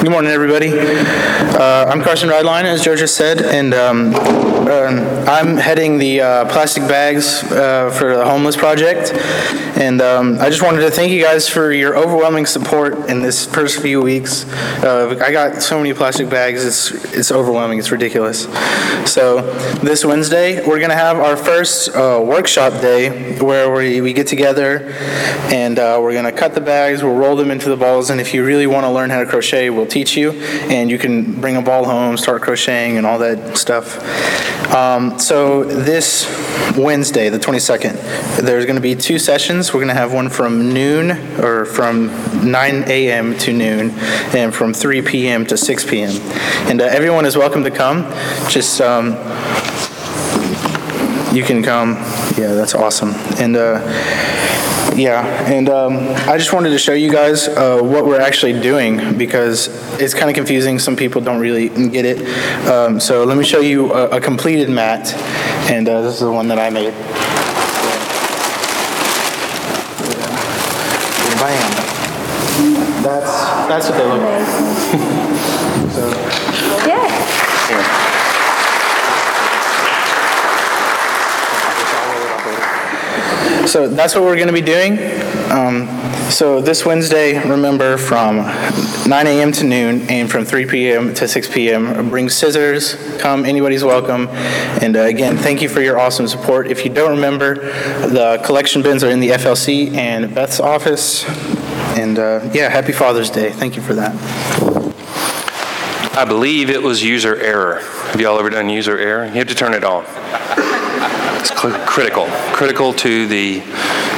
Good morning, everybody. Uh, I'm Carson Rideline, as Joe just said, and um, um, I'm heading the uh, plastic bags uh, for the homeless project. And um, I just wanted to thank you guys for your overwhelming support in this first few weeks. Uh, I got so many plastic bags; it's it's overwhelming. It's ridiculous. So this Wednesday, we're gonna have our first uh, workshop day where we, we get together and uh, we're gonna cut the bags. We'll roll them into the balls, and if you really want to learn how to crochet, we'll teach you, and you can bring a ball home, start crocheting, and all that stuff. Um, so this Wednesday, the 22nd, there's going to be two sessions. We're going to have one from noon, or from 9 a.m. to noon, and from 3 p.m. to 6 p.m. And uh, everyone is welcome to come. Just um, you can come. Yeah, that's awesome. And uh, yeah, and um, I just wanted to show you guys uh, what we're actually doing because it's kind of confusing. Some people don't really get it. Um, so let me show you a, a completed mat, and uh, this is the one that I made. Bam. That's that's what they look like. so, Yeah. here. So that's what we're going to be doing. Um, so this Wednesday, remember from 9 a.m. to noon and from 3 p.m. to 6 p.m. Bring scissors. Come, anybody's welcome. And uh, again, thank you for your awesome support. If you don't remember, the collection bins are in the FLC and Beth's office. And uh, yeah, happy Father's Day. Thank you for that. I believe it was user error. Have y'all ever done user error? You have to turn it on. It's critical, critical to the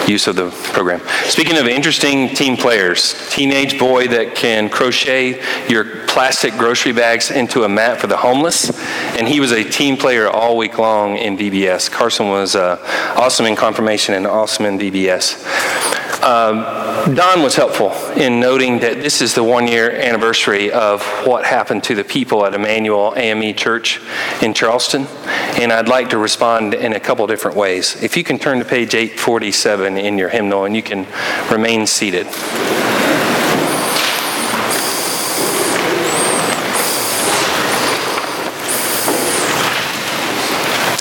use of the program. Speaking of interesting team players, teenage boy that can crochet your plastic grocery bags into a mat for the homeless, and he was a team player all week long in VBS. Carson was uh, awesome in confirmation and awesome in VBS. Um, Don was helpful in noting that this is the one-year anniversary of what happened to the people at Emanuel AME Church in Charleston, and I'd like to respond in a couple different ways. If you can turn to page 847 in your hymnal, and you can remain seated.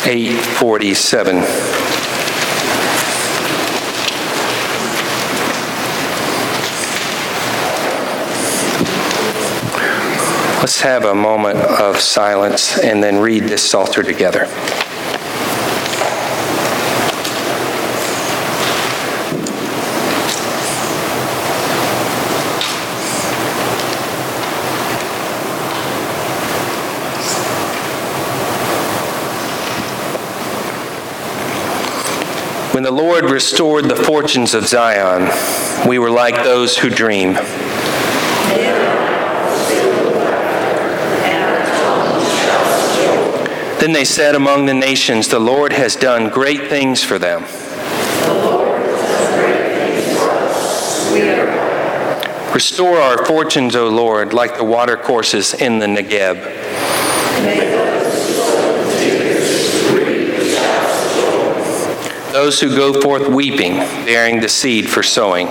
Eight forty-seven. Let's have a moment of silence and then read this Psalter together. When the Lord restored the fortunes of Zion, we were like those who dream. Then they said among the nations, The Lord has done great things for them. Restore our fortunes, O Lord, like the watercourses in the Negeb. Those who go forth weeping, bearing the seed for sowing.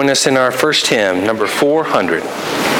Join us in our first hymn, number 400.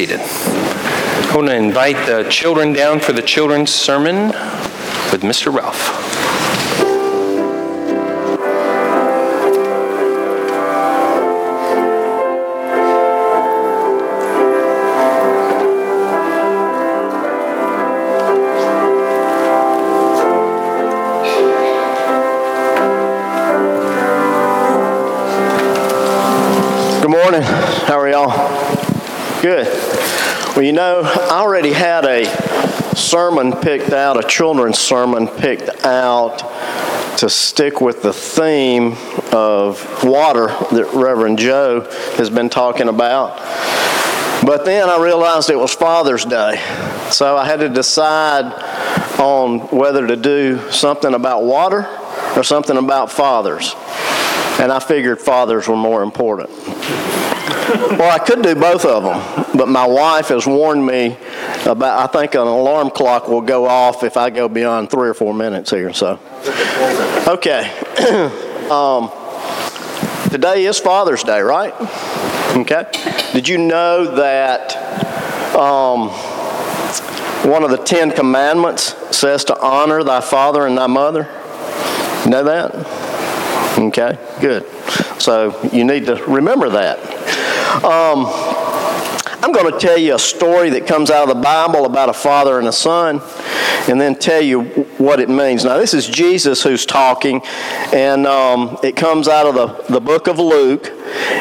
Seated. I want to invite the children down for the children's sermon with Mr. Ralph. Good morning. How are you all? Good morning. How are y'all? Good. Well, you know, I already had a sermon picked out, a children's sermon picked out to stick with the theme of water that Reverend Joe has been talking about. But then I realized it was Father's Day. So I had to decide on whether to do something about water or something about fathers. And I figured fathers were more important. Well, I could do both of them, but my wife has warned me about, I think an alarm clock will go off if I go beyond three or four minutes here, so. Okay. um, today is Father's Day, right? Okay. Did you know that um, one of the Ten Commandments says to honor thy father and thy mother? You know that? Okay, good. So you need to remember that. Um, I'm going to tell you a story that comes out of the Bible about a father and a son, and then tell you what it means. Now, this is Jesus who's talking, and um, it comes out of the, the book of Luke,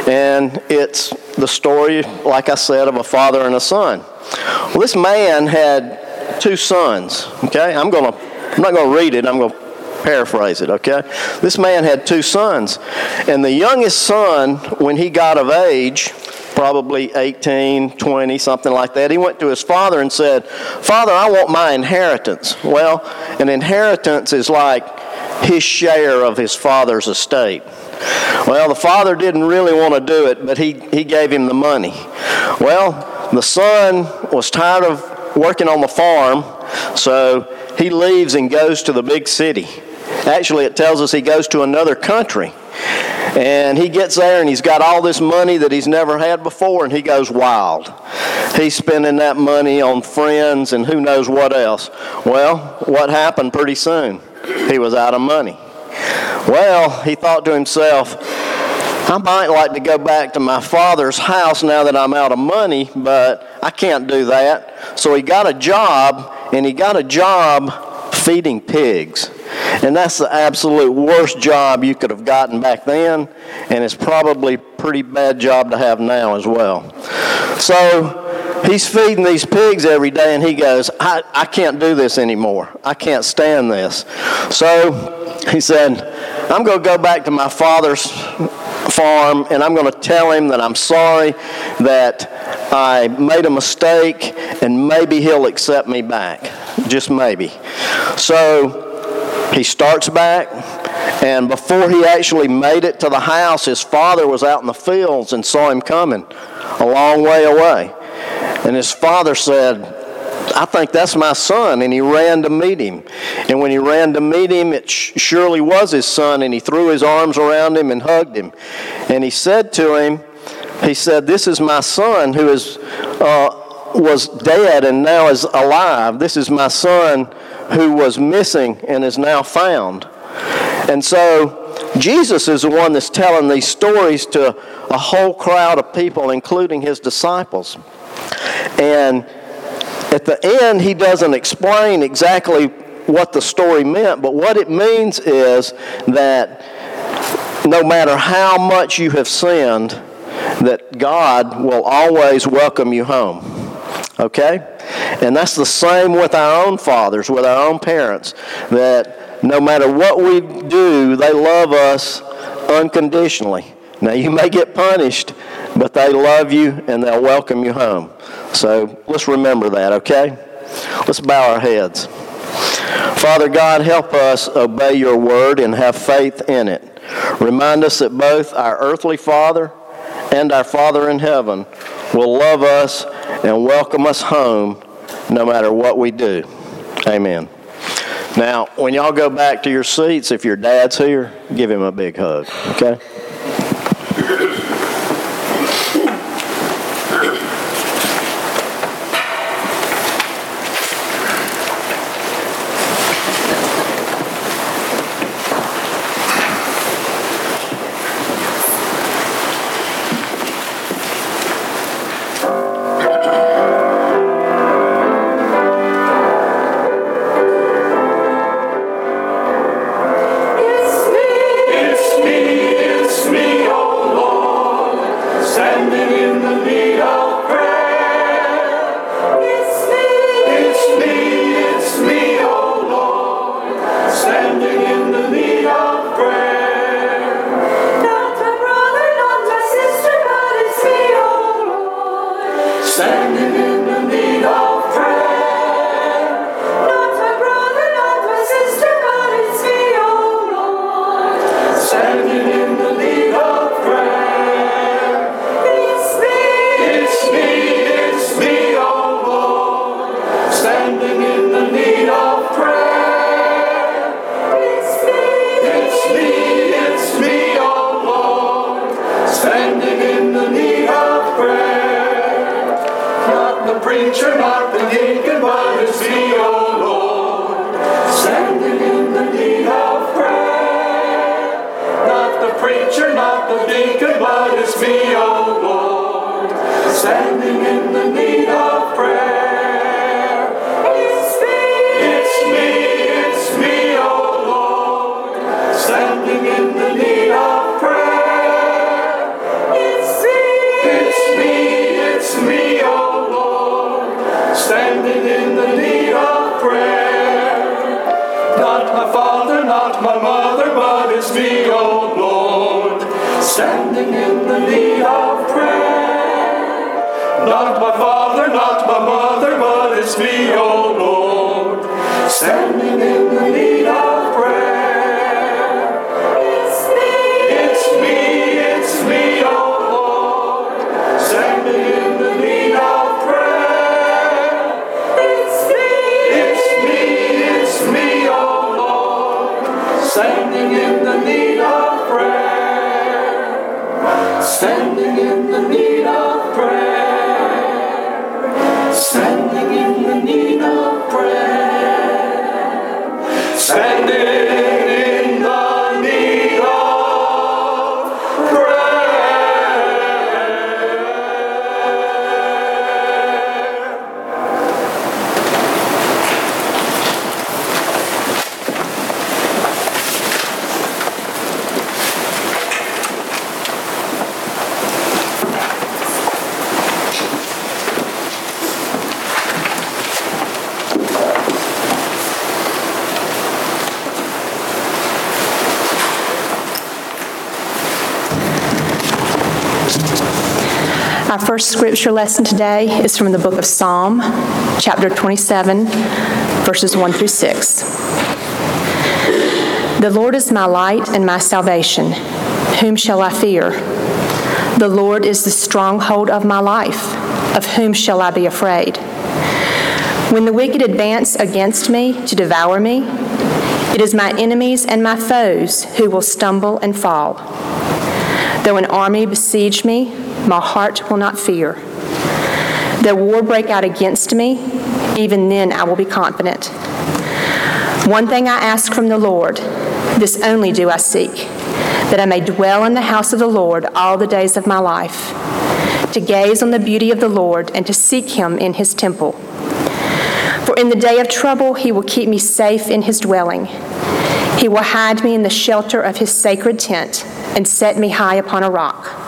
and it's the story, like I said, of a father and a son. Well, this man had two sons. Okay, I'm going to. I'm not going to read it. I'm going to paraphrase it, okay? This man had two sons, and the youngest son, when he got of age, probably 18, 20, something like that, he went to his father and said, Father, I want my inheritance. Well, an inheritance is like his share of his father's estate. Well, the father didn't really want to do it, but he, he gave him the money. Well, the son was tired of working on the farm, so he leaves and goes to the big city. Actually, it tells us he goes to another country. And he gets there and he's got all this money that he's never had before, and he goes wild. He's spending that money on friends and who knows what else. Well, what happened pretty soon? He was out of money. Well, he thought to himself, I might like to go back to my father's house now that I'm out of money, but I can't do that. So he got a job, and he got a job feeding pigs. And that's the absolute worst job you could have gotten back then, and it's probably pretty bad job to have now as well. So he's feeding these pigs every day, and he goes, I, I can't do this anymore. I can't stand this. So he said, I'm going to go back to my father's farm, and I'm going to tell him that I'm sorry that I made a mistake, and maybe he'll accept me back. Just maybe. So he starts back, and before he actually made it to the house, his father was out in the fields and saw him coming a long way away. And his father said, I think that's my son. And he ran to meet him. And when he ran to meet him, it surely was his son. And he threw his arms around him and hugged him. And he said to him, he said, This is my son who is, uh, was dead and now is alive. This is my son who was missing and is now found. And so Jesus is the one that's telling these stories to a whole crowd of people, including his disciples. And at the end, he doesn't explain exactly what the story meant, but what it means is that no matter how much you have sinned, that God will always welcome you home. Okay? And that's the same with our own fathers, with our own parents, that no matter what we do, they love us unconditionally. Now, you may get punished, but they love you and they'll welcome you home. So let's remember that, okay? Let's bow our heads. Father God, help us obey your word and have faith in it. Remind us that both our earthly Father and our Father in heaven will love us and welcome us home no matter what we do. Amen. Now, when y'all go back to your seats, if your dad's here, give him a big hug, okay? First scripture lesson today is from the book of Psalm, chapter 27, verses 1 through 6. The Lord is my light and my salvation. Whom shall I fear? The Lord is the stronghold of my life. Of whom shall I be afraid? When the wicked advance against me to devour me, it is my enemies and my foes who will stumble and fall. Though an army besiege me, my heart will not fear. Though war break out against me, even then I will be confident. One thing I ask from the Lord, this only do I seek, that I may dwell in the house of the Lord all the days of my life, to gaze on the beauty of the Lord and to seek him in his temple. For in the day of trouble he will keep me safe in his dwelling. He will hide me in the shelter of his sacred tent and set me high upon a rock.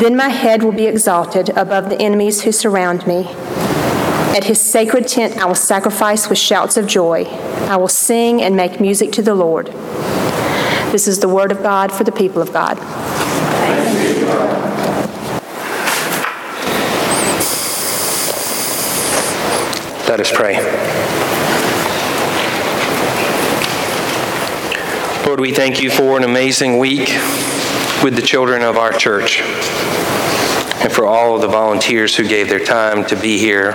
Then my head will be exalted above the enemies who surround me. At his sacred tent I will sacrifice with shouts of joy. I will sing and make music to the Lord. This is the word of God for the people of God. Let us pray. Lord, we thank you for an amazing week with the children of our church and for all of the volunteers who gave their time to be here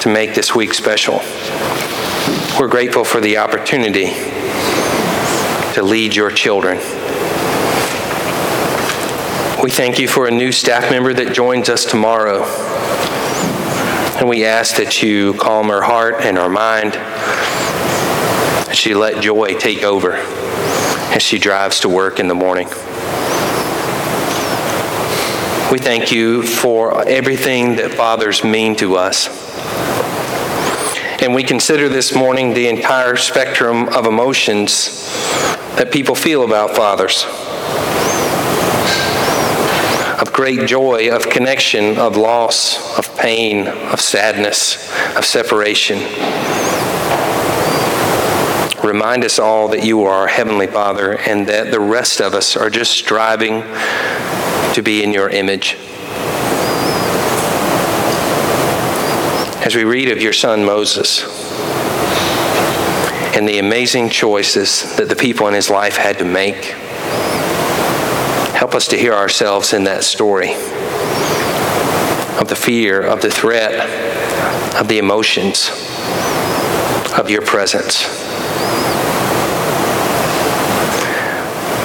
to make this week special. We're grateful for the opportunity to lead your children. We thank you for a new staff member that joins us tomorrow. And we ask that you calm her heart and her mind, that she let joy take over as she drives to work in the morning. We thank you for everything that fathers mean to us. And we consider this morning the entire spectrum of emotions that people feel about fathers of great joy, of connection, of loss, of pain, of sadness, of separation. Remind us all that you are our Heavenly Father and that the rest of us are just striving to be in your image. As we read of your son Moses and the amazing choices that the people in his life had to make, help us to hear ourselves in that story of the fear, of the threat, of the emotions, of your presence.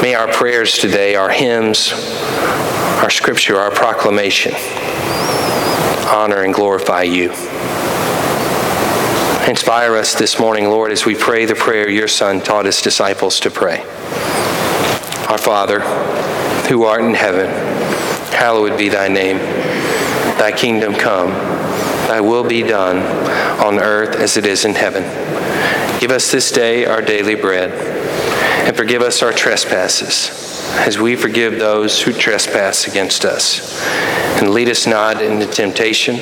May our prayers today, our hymns, our scripture, our proclamation, honor and glorify you. Inspire us this morning, Lord, as we pray the prayer your Son taught his disciples to pray. Our Father, who art in heaven, hallowed be thy name. Thy kingdom come, thy will be done on earth as it is in heaven. Give us this day our daily bread, and forgive us our trespasses, as we forgive those who trespass against us. And lead us not into temptation,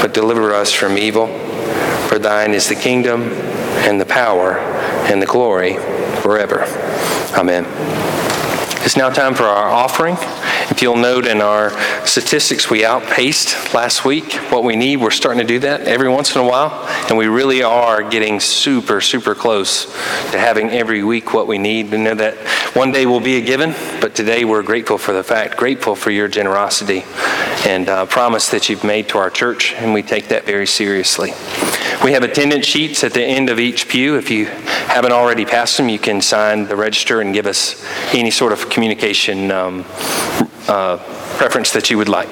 but deliver us from evil. For thine is the kingdom, and the power, and the glory forever. Amen. It's now time for our offering. If you'll note in our statistics, we outpaced last week what we need. We're starting to do that every once in a while, and we really are getting super, super close to having every week what we need. We know that one day will be a given, but today we're grateful for the fact, grateful for your generosity and uh, promise that you've made to our church, and we take that very seriously. We have attendance sheets at the end of each pew. If you haven't already passed them, you can sign the register and give us any sort of communication um, uh, preference that you would like.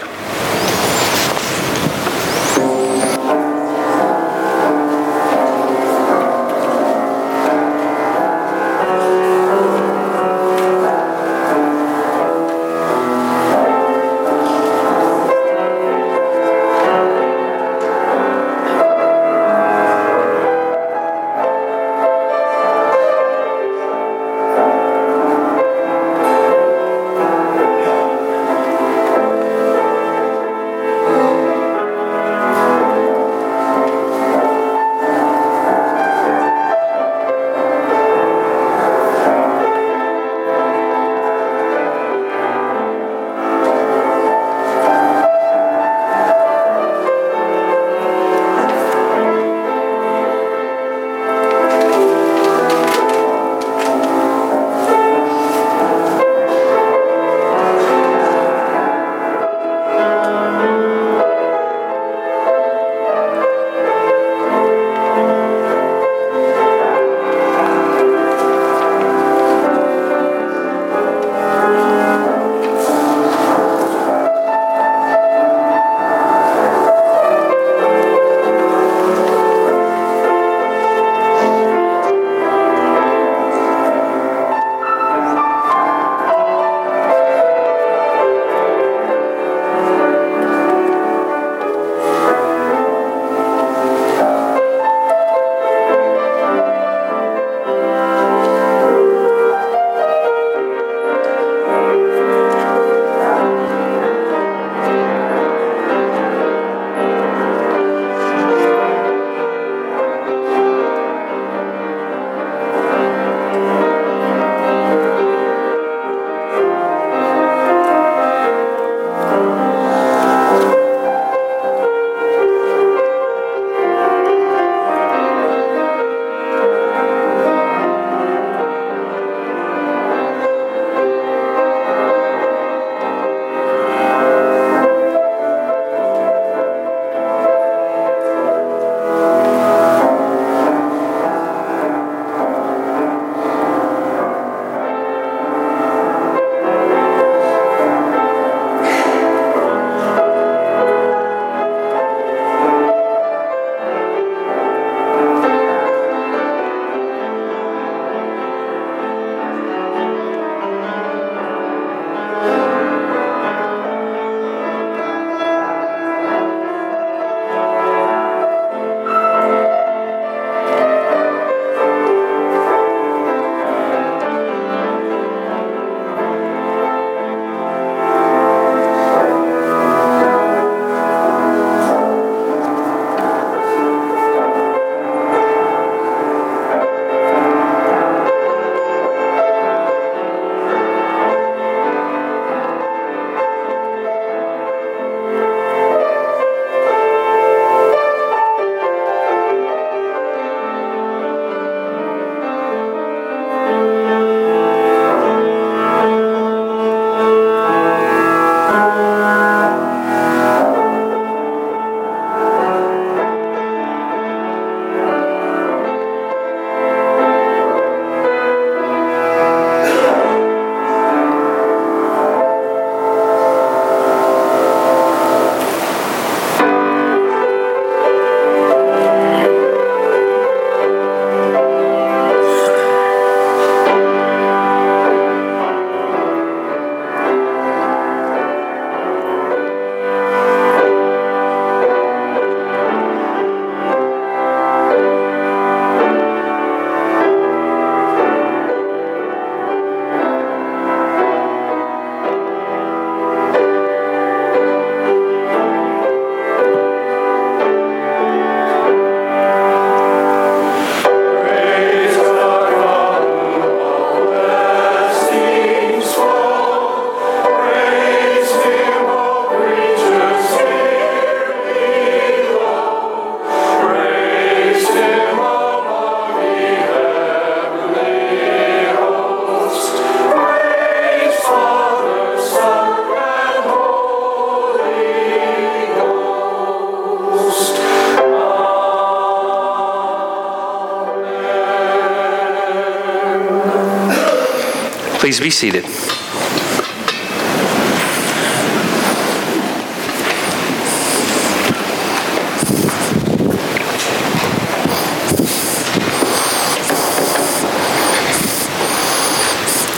Please be seated.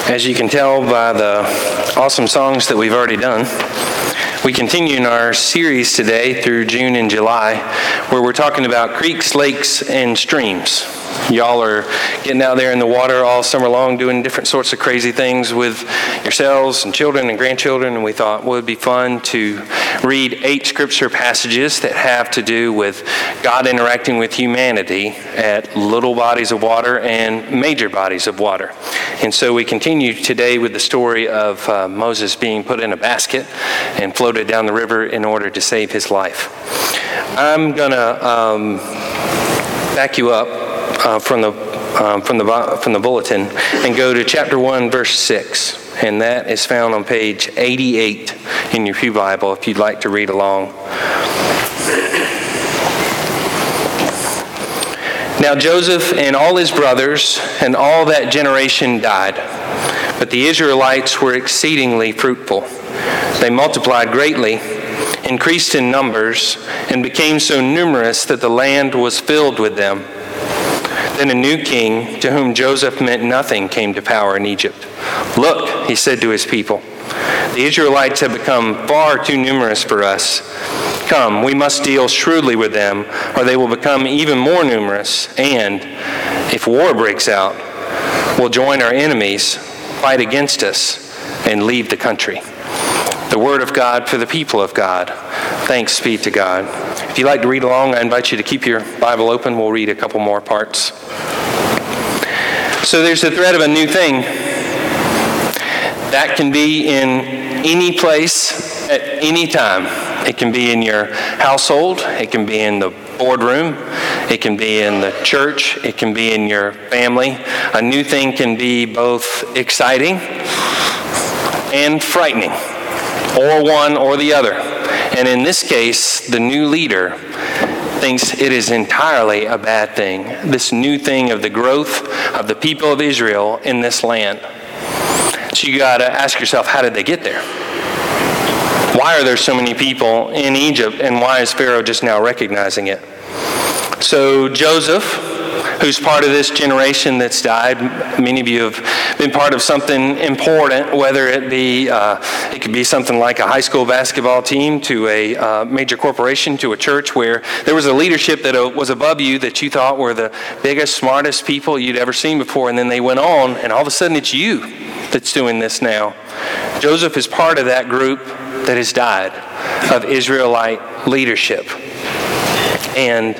As you can tell by the awesome songs that we've already done, we continue in our series today through June and July, where we're talking about creeks, lakes, and streams. Y'all are getting out there in the water all summer long doing different sorts of crazy things with yourselves and children and grandchildren, and we thought well, it would be fun to read eight scripture passages that have to do with God interacting with humanity at little bodies of water and major bodies of water. And so we continue today with the story of uh, Moses being put in a basket and floated down the river in order to save his life. I'm going to um, back you up uh, from the um, from the from the bulletin and go to chapter one, verse six, and that is found on page 88 in your Pew Bible. If you'd like to read along. Now Joseph and all his brothers and all that generation died, but the Israelites were exceedingly fruitful. They multiplied greatly, increased in numbers, and became so numerous that the land was filled with them. Then a new king, to whom Joseph meant nothing, came to power in Egypt. Look, he said to his people, the Israelites have become far too numerous for us. Come, we must deal shrewdly with them, or they will become even more numerous, and if war breaks out, will join our enemies, fight against us, and leave the country. The word of God for the people of God. Thanks be to God. If you'd like to read along, I invite you to keep your Bible open. We'll read a couple more parts. So there's the threat of a new thing. That can be in any place at any time. It can be in your household, it can be in the boardroom, it can be in the church, it can be in your family. A new thing can be both exciting and frightening, or one or the other. And in this case, the new leader thinks it is entirely a bad thing. This new thing of the growth of the people of Israel in this land. So you got to ask yourself, how did they get there? Why are there so many people in Egypt, and why is Pharaoh just now recognizing it? So Joseph, who's part of this generation that's died. Many of you have been part of something important, whether it be uh, it could be something like a high school basketball team, to a uh, major corporation, to a church where there was a leadership that uh, was above you that you thought were the biggest, smartest people you'd ever seen before, and then they went on, and all of a sudden it's you that's doing this now. Joseph is part of that group that has died of Israelite leadership. And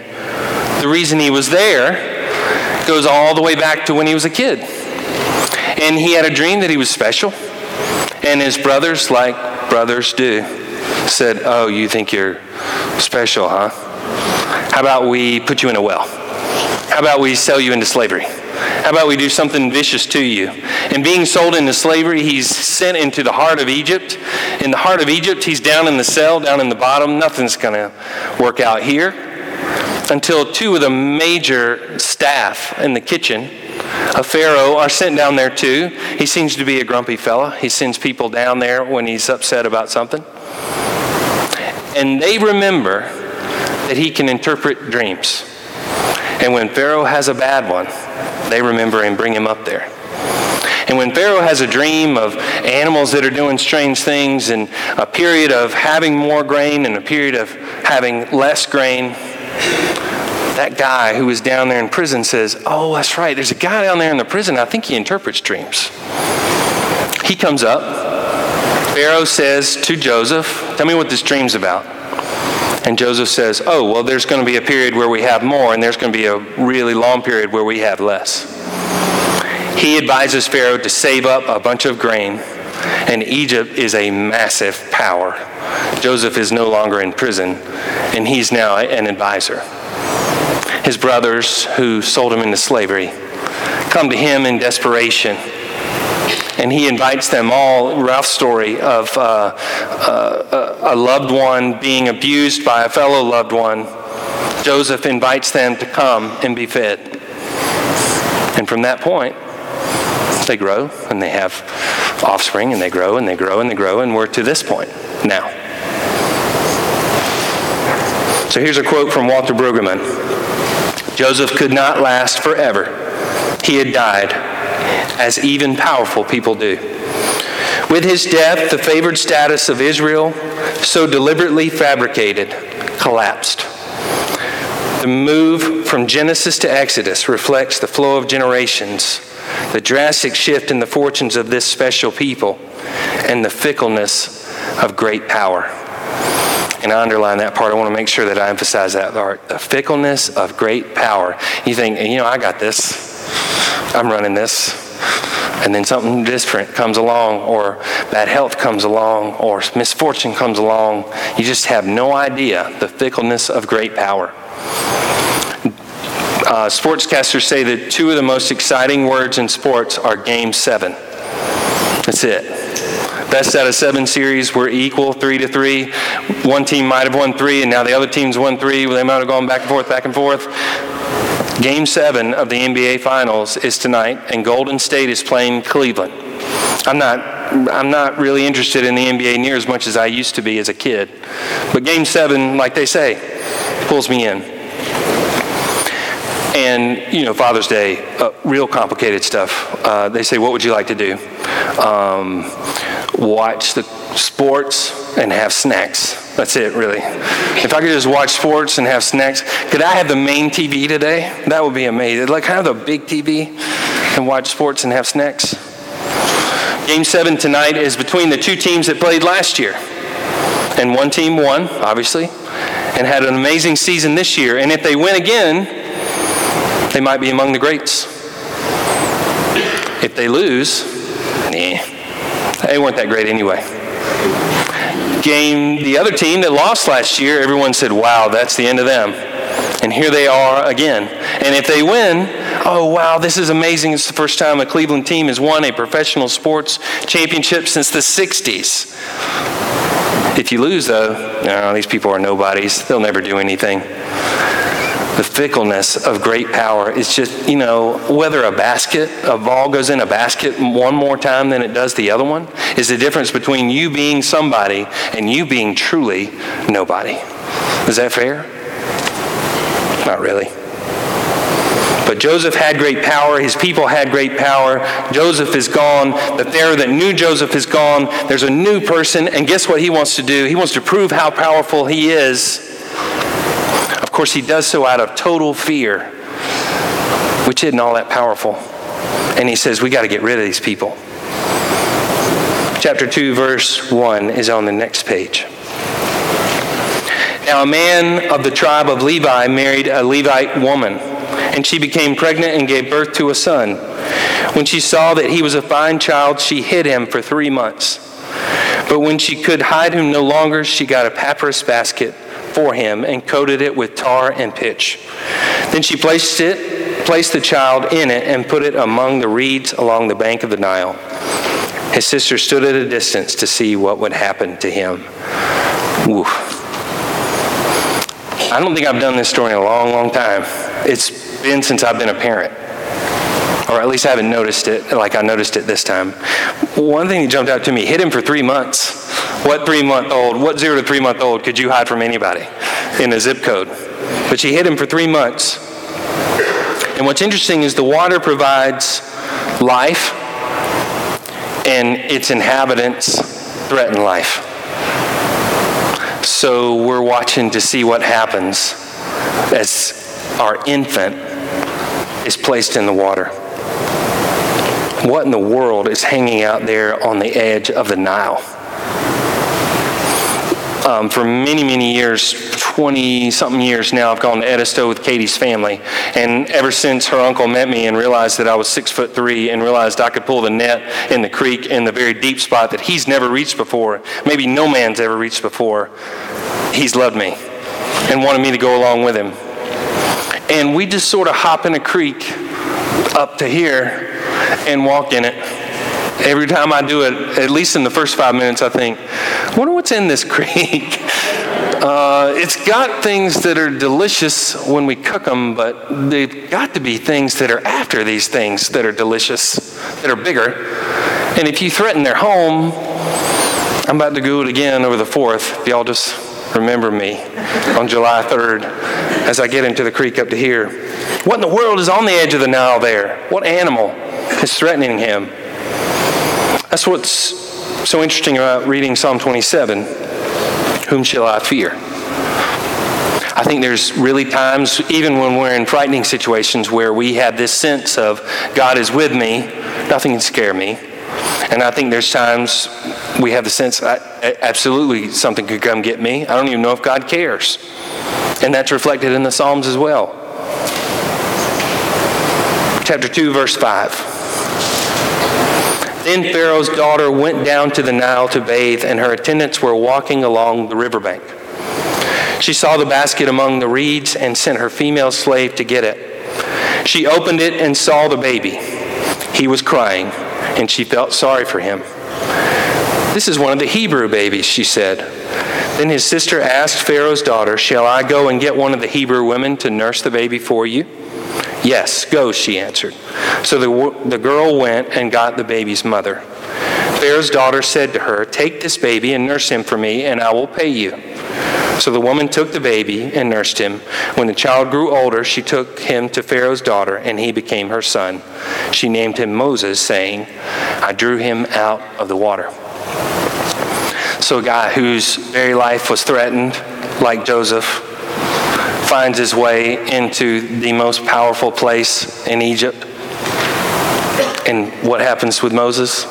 the reason he was there goes all the way back to when he was a kid. And he had a dream that he was special. And his brothers, like brothers do, said, Oh, you think you're special, huh? How about we put you in a well? How about we sell you into slavery? How about we do something vicious to you? And being sold into slavery, he's sent into the heart of Egypt. In the heart of Egypt, he's down in the cell, down in the bottom. Nothing's going to work out here until two of the major staff in the kitchen of Pharaoh are sent down there too. He seems to be a grumpy fella. He sends people down there when he's upset about something. And they remember that he can interpret dreams. And when Pharaoh has a bad one, they remember and bring him up there. And when Pharaoh has a dream of animals that are doing strange things and a period of having more grain and a period of having less grain, that guy who was down there in prison says, Oh, that's right. There's a guy down there in the prison. I think he interprets dreams. He comes up. Pharaoh says to Joseph, Tell me what this dream's about. And Joseph says, Oh, well, there's going to be a period where we have more, and there's going to be a really long period where we have less. He advises Pharaoh to save up a bunch of grain, and Egypt is a massive power. Joseph is no longer in prison, and he's now an advisor. His brothers, who sold him into slavery, come to him in desperation. And he invites them all, rough story of uh, uh, a loved one being abused by a fellow loved one. Joseph invites them to come and be fed. And from that point, they grow and they have offspring and they grow and they grow and they grow, and we're to this point now. So here's a quote from Walter Brueggemann Joseph could not last forever. He had died, as even powerful people do. With his death, the favored status of Israel, so deliberately fabricated, collapsed. The move from Genesis to Exodus reflects the flow of generations, the drastic shift in the fortunes of this special people, and the fickleness of great power. And I underline that part. I want to make sure that I emphasize that part. The fickleness of great power. You think, you know, I got this. I'm running this. And then something different comes along, or bad health comes along, or misfortune comes along. You just have no idea the fickleness of great power. Uh, sportscasters say that two of the most exciting words in sports are game seven. That's it. Best out of seven series were equal, three to three. One team might have won three, and now the other team's won three. They might have gone back and forth, back and forth. Game seven of the NBA Finals is tonight, and Golden State is playing Cleveland. I'm not, I'm not really interested in the NBA near as much as I used to be as a kid. But game seven, like they say, pulls me in. And, you know, Father's Day, uh, real complicated stuff. Uh, they say, What would you like to do? Um, watch the sports and have snacks. That's it, really. If I could just watch sports and have snacks, could I have the main TV today? That would be amazing. Like, have the big TV and watch sports and have snacks. Game seven tonight is between the two teams that played last year. And one team won, obviously, and had an amazing season this year. And if they win again, they might be among the greats. If they lose, nah, they weren't that great anyway. Game, the other team that lost last year, everyone said, wow, that's the end of them. And here they are again. And if they win, oh, wow, this is amazing. It's the first time a Cleveland team has won a professional sports championship since the 60s. If you lose, though, these people are nobodies. They'll never do anything the fickleness of great power. It's just, you know, whether a basket, a ball goes in a basket one more time than it does the other one, is the difference between you being somebody and you being truly nobody. Is that fair? Not really. But Joseph had great power. His people had great power. Joseph is gone. The Pharaoh that knew Joseph is gone. There's a new person. And guess what he wants to do? He wants to prove how powerful he is course, he does so out of total fear, which isn't all that powerful. And he says, We got to get rid of these people. Chapter 2, verse 1 is on the next page. Now, a man of the tribe of Levi married a Levite woman, and she became pregnant and gave birth to a son. When she saw that he was a fine child, she hid him for three months. But when she could hide him no longer, she got a papyrus basket for him and coated it with tar and pitch. Then she placed it, placed the child in it, and put it among the reeds along the bank of the Nile. His sister stood at a distance to see what would happen to him. I don't think I've done this story in a long, long time. It's been since I've been a parent. Or at least I haven't noticed it like I noticed it this time. One thing that jumped out to me hit him for three months. What three month old, what zero to three month old could you hide from anybody in a zip code? But she hid him for three months. And what's interesting is the water provides life, and its inhabitants threaten life. So we're watching to see what happens as our infant is placed in the water. What in the world is hanging out there on the edge of the Nile? Um, for many, many years, 20 something years now, I've gone to Edisto with Katie's family. And ever since her uncle met me and realized that I was six foot three and realized I could pull the net in the creek in the very deep spot that he's never reached before, maybe no man's ever reached before, he's loved me and wanted me to go along with him. And we just sort of hop in a creek up to here and walk in it Every time I do it, at least in the first five minutes, I think, I wonder what's in this creek. Uh, it's got things that are delicious when we cook them, but they've got to be things that are after these things that are delicious, that are bigger. And if you threaten their home, I'm about to do it again over the 4th. If y'all just remember me on July 3rd as I get into the creek up to here. What in the world is on the edge of the Nile there? What animal is threatening him? That's what's so interesting about reading Psalm 27. Whom shall I fear? I think there's really times, even when we're in frightening situations, where we have this sense of God is with me, nothing can scare me. And I think there's times we have the sense, absolutely, something could come get me. I don't even know if God cares. And that's reflected in the Psalms as well. Chapter 2, verse 5. Then Pharaoh's daughter went down to the Nile to bathe, and her attendants were walking along the riverbank. She saw the basket among the reeds and sent her female slave to get it. She opened it and saw the baby. He was crying, and she felt sorry for him. This is one of the Hebrew babies, she said. Then his sister asked Pharaoh's daughter, Shall I go and get one of the Hebrew women to nurse the baby for you? Yes, go, she answered. So the, the girl went and got the baby's mother. Pharaoh's daughter said to her, Take this baby and nurse him for me, and I will pay you. So the woman took the baby and nursed him. When the child grew older, she took him to Pharaoh's daughter, and he became her son. She named him Moses, saying, I drew him out of the water. So a guy whose very life was threatened, like Joseph, finds his way into the most powerful place in Egypt. And what happens with Moses?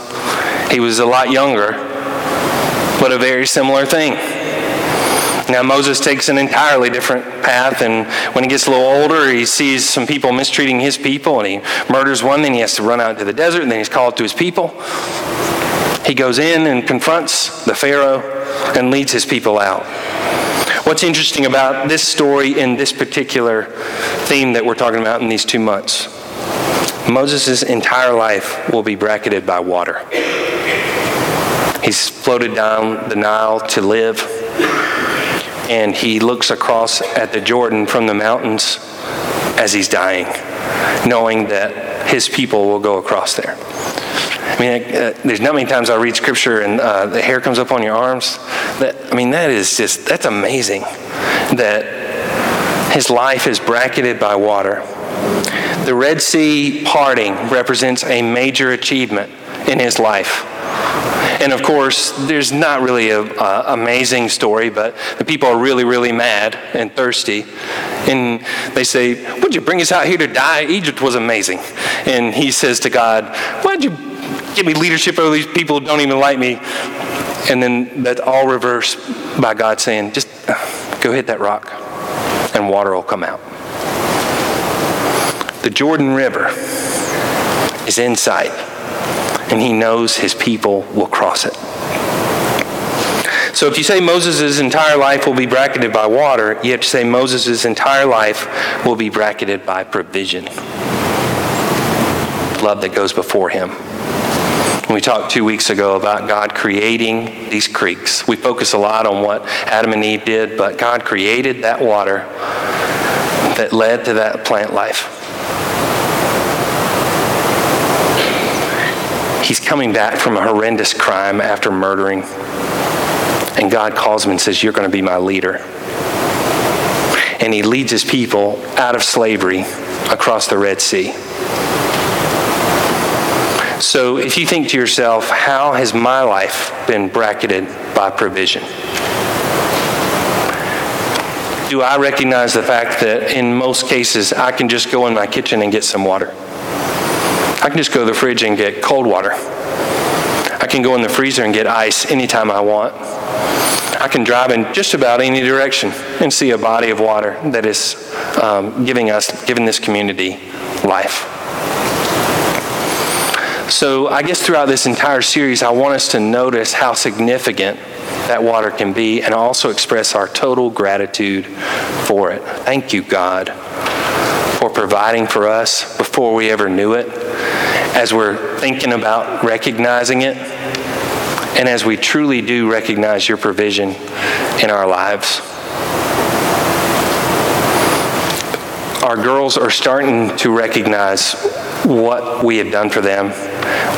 He was a lot younger, but a very similar thing. Now, Moses takes an entirely different path, and when he gets a little older, he sees some people mistreating his people, and he murders one, then he has to run out to the desert, and then he's called to his people. He goes in and confronts the Pharaoh and leads his people out. What's interesting about this story in this particular theme that we're talking about in these two months? Moses' entire life will be bracketed by water. He's floated down the Nile to live, and he looks across at the Jordan from the mountains as he's dying, knowing that his people will go across there. I mean, uh, there's not many times I read scripture and uh, the hair comes up on your arms. That I mean, that is just that's amazing. That his life is bracketed by water. The Red Sea parting represents a major achievement in his life. And of course, there's not really an amazing story, but the people are really, really mad and thirsty. And they say, Would you bring us out here to die? Egypt was amazing. And he says to God, Why'd you give me leadership over these people who don't even like me. And then that's all reversed by God saying, just uh, go hit that rock and water will come out. The Jordan River is in sight, and he knows his people will cross it. So if you say Moses' entire life will be bracketed by water, you have to say Moses' entire life will be bracketed by provision. Love that goes before him. We talked two weeks ago about God creating these creeks. We focus a lot on what Adam and Eve did, but God created that water that led to that plant life. He's coming back from a horrendous crime after murdering, and God calls him and says, You're going to be my leader. And he leads his people out of slavery across the Red Sea. So if you think to yourself, how has my life been bracketed by provision? Do I recognize the fact that in most cases I can just go in my kitchen and get some water? I can just go to the fridge and get cold water. I can go in the freezer and get ice anytime I want. I can drive in just about any direction and see a body of water that is um, giving us, giving this community life. So, I guess throughout this entire series, I want us to notice how significant that water can be and also express our total gratitude for it. Thank you, God, for providing for us before we ever knew it, as we're thinking about recognizing it, and as we truly do recognize your provision in our lives. Our girls are starting to recognize what we have done for them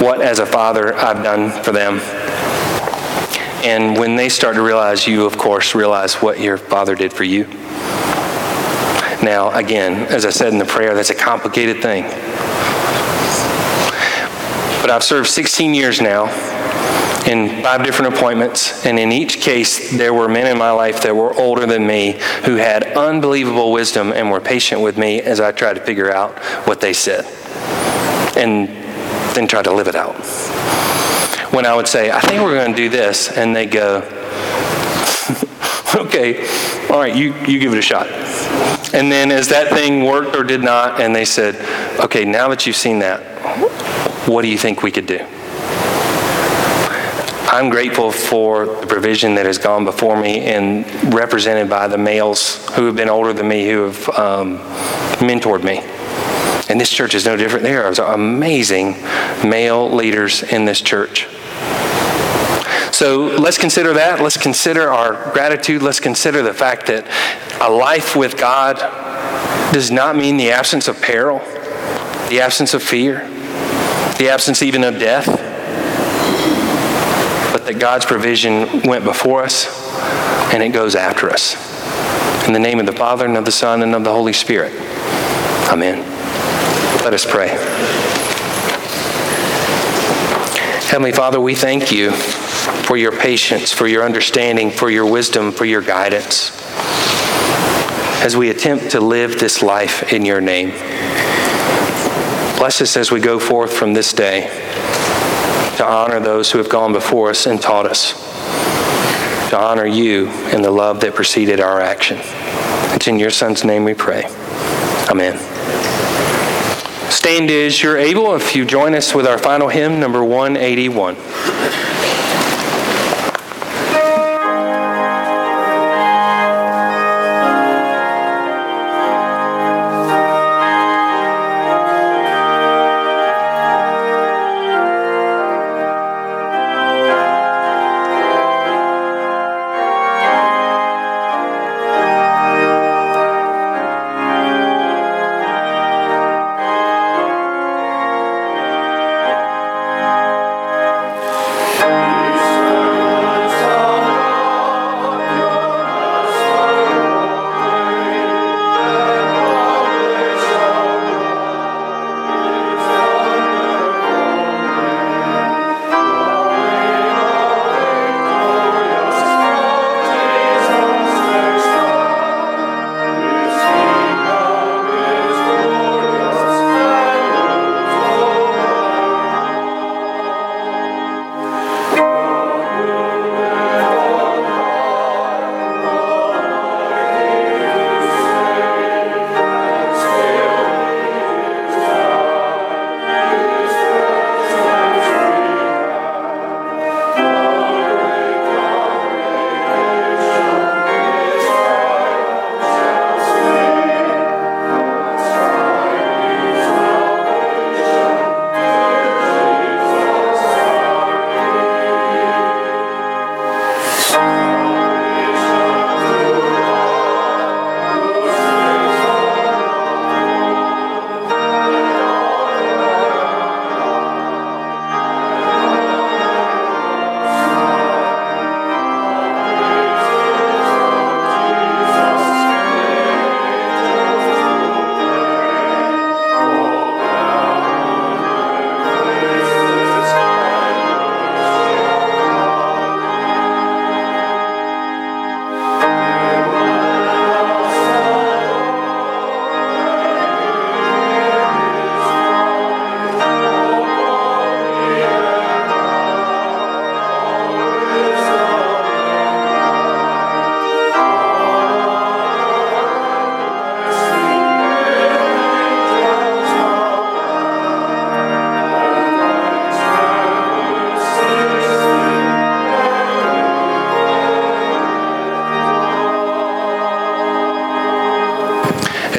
what as a father I've done for them. And when they start to realize, you of course realize what your father did for you. Now, again, as I said in the prayer, that's a complicated thing. But I've served 16 years now in five different appointments, and in each case, there were men in my life that were older than me who had unbelievable wisdom and were patient with me as I tried to figure out what they said and then try to live it out. When I would say, I think we're going to do this, and they go, okay, all right, you, you give it a shot. And then as that thing worked or did not, and they said, okay, now that you've seen that, what do you think we could do? I'm grateful for the provision that has gone before me and represented by the males who have been older than me who have um, mentored me. And this church is no different. There are amazing male leaders in this church. So let's consider that. Let's consider our gratitude. Let's consider the fact that a life with God does not mean the absence of peril, the absence of fear, the absence even of death, but that God's provision went before us and it goes after us. In the name of the Father, and of the Son, and of the Holy Spirit. Amen. Let us pray. Heavenly Father, we thank you for your patience, for your understanding, for your wisdom, for your guidance as we attempt to live this life in your name. Bless us as we go forth from this day to honor those who have gone before us and taught us, to honor you in the love that preceded our action. It's in your Son's name we pray. Amen. Stand as you're able if you join us with our final hymn, number 181.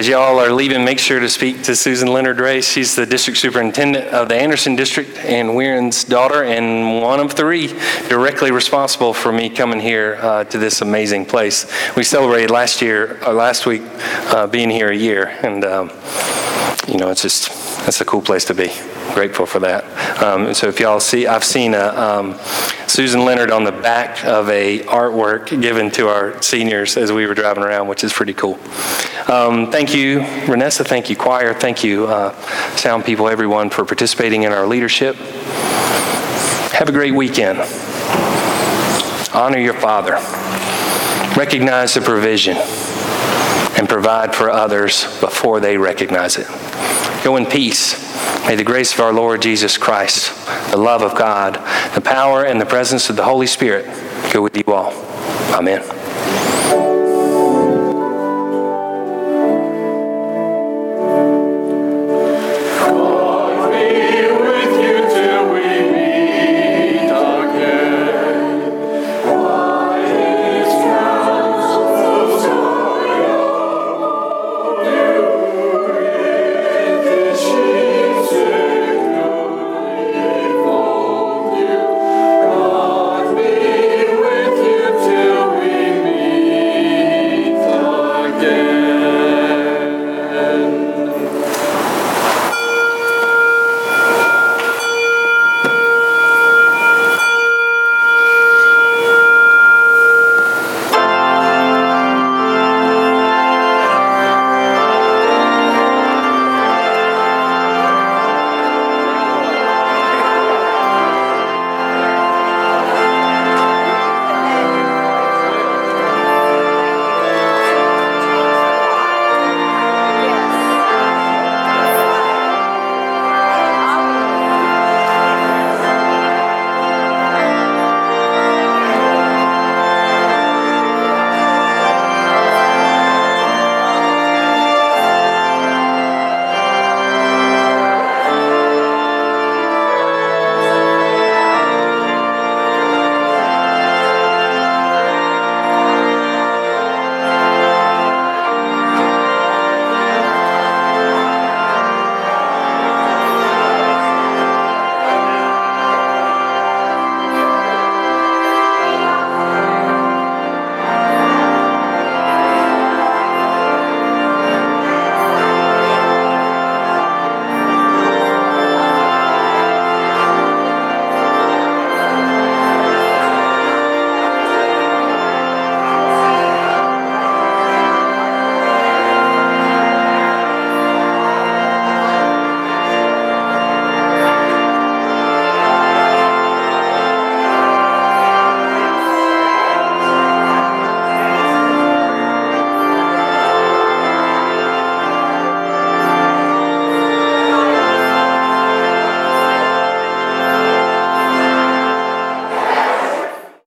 As y'all are leaving, make sure to speak to Susan Leonard Ray. She's the district superintendent of the Anderson District and Weirin's daughter, and one of three directly responsible for me coming here uh, to this amazing place. We celebrated last year, uh, last week, uh, being here a year, and um, you know, it's just it's a cool place to be. Grateful for that. Um, so if y'all see, I've seen a, um, Susan Leonard on the back of a artwork given to our seniors as we were driving around, which is pretty cool. Um, thank you, Renessa. Thank you, choir. Thank you, uh, sound people, everyone, for participating in our leadership. Have a great weekend. Honor your father. Recognize the provision and provide for others before they recognize it. Go in peace. May the grace of our Lord Jesus Christ, the love of God, the power and the presence of the Holy Spirit go with you all. Amen.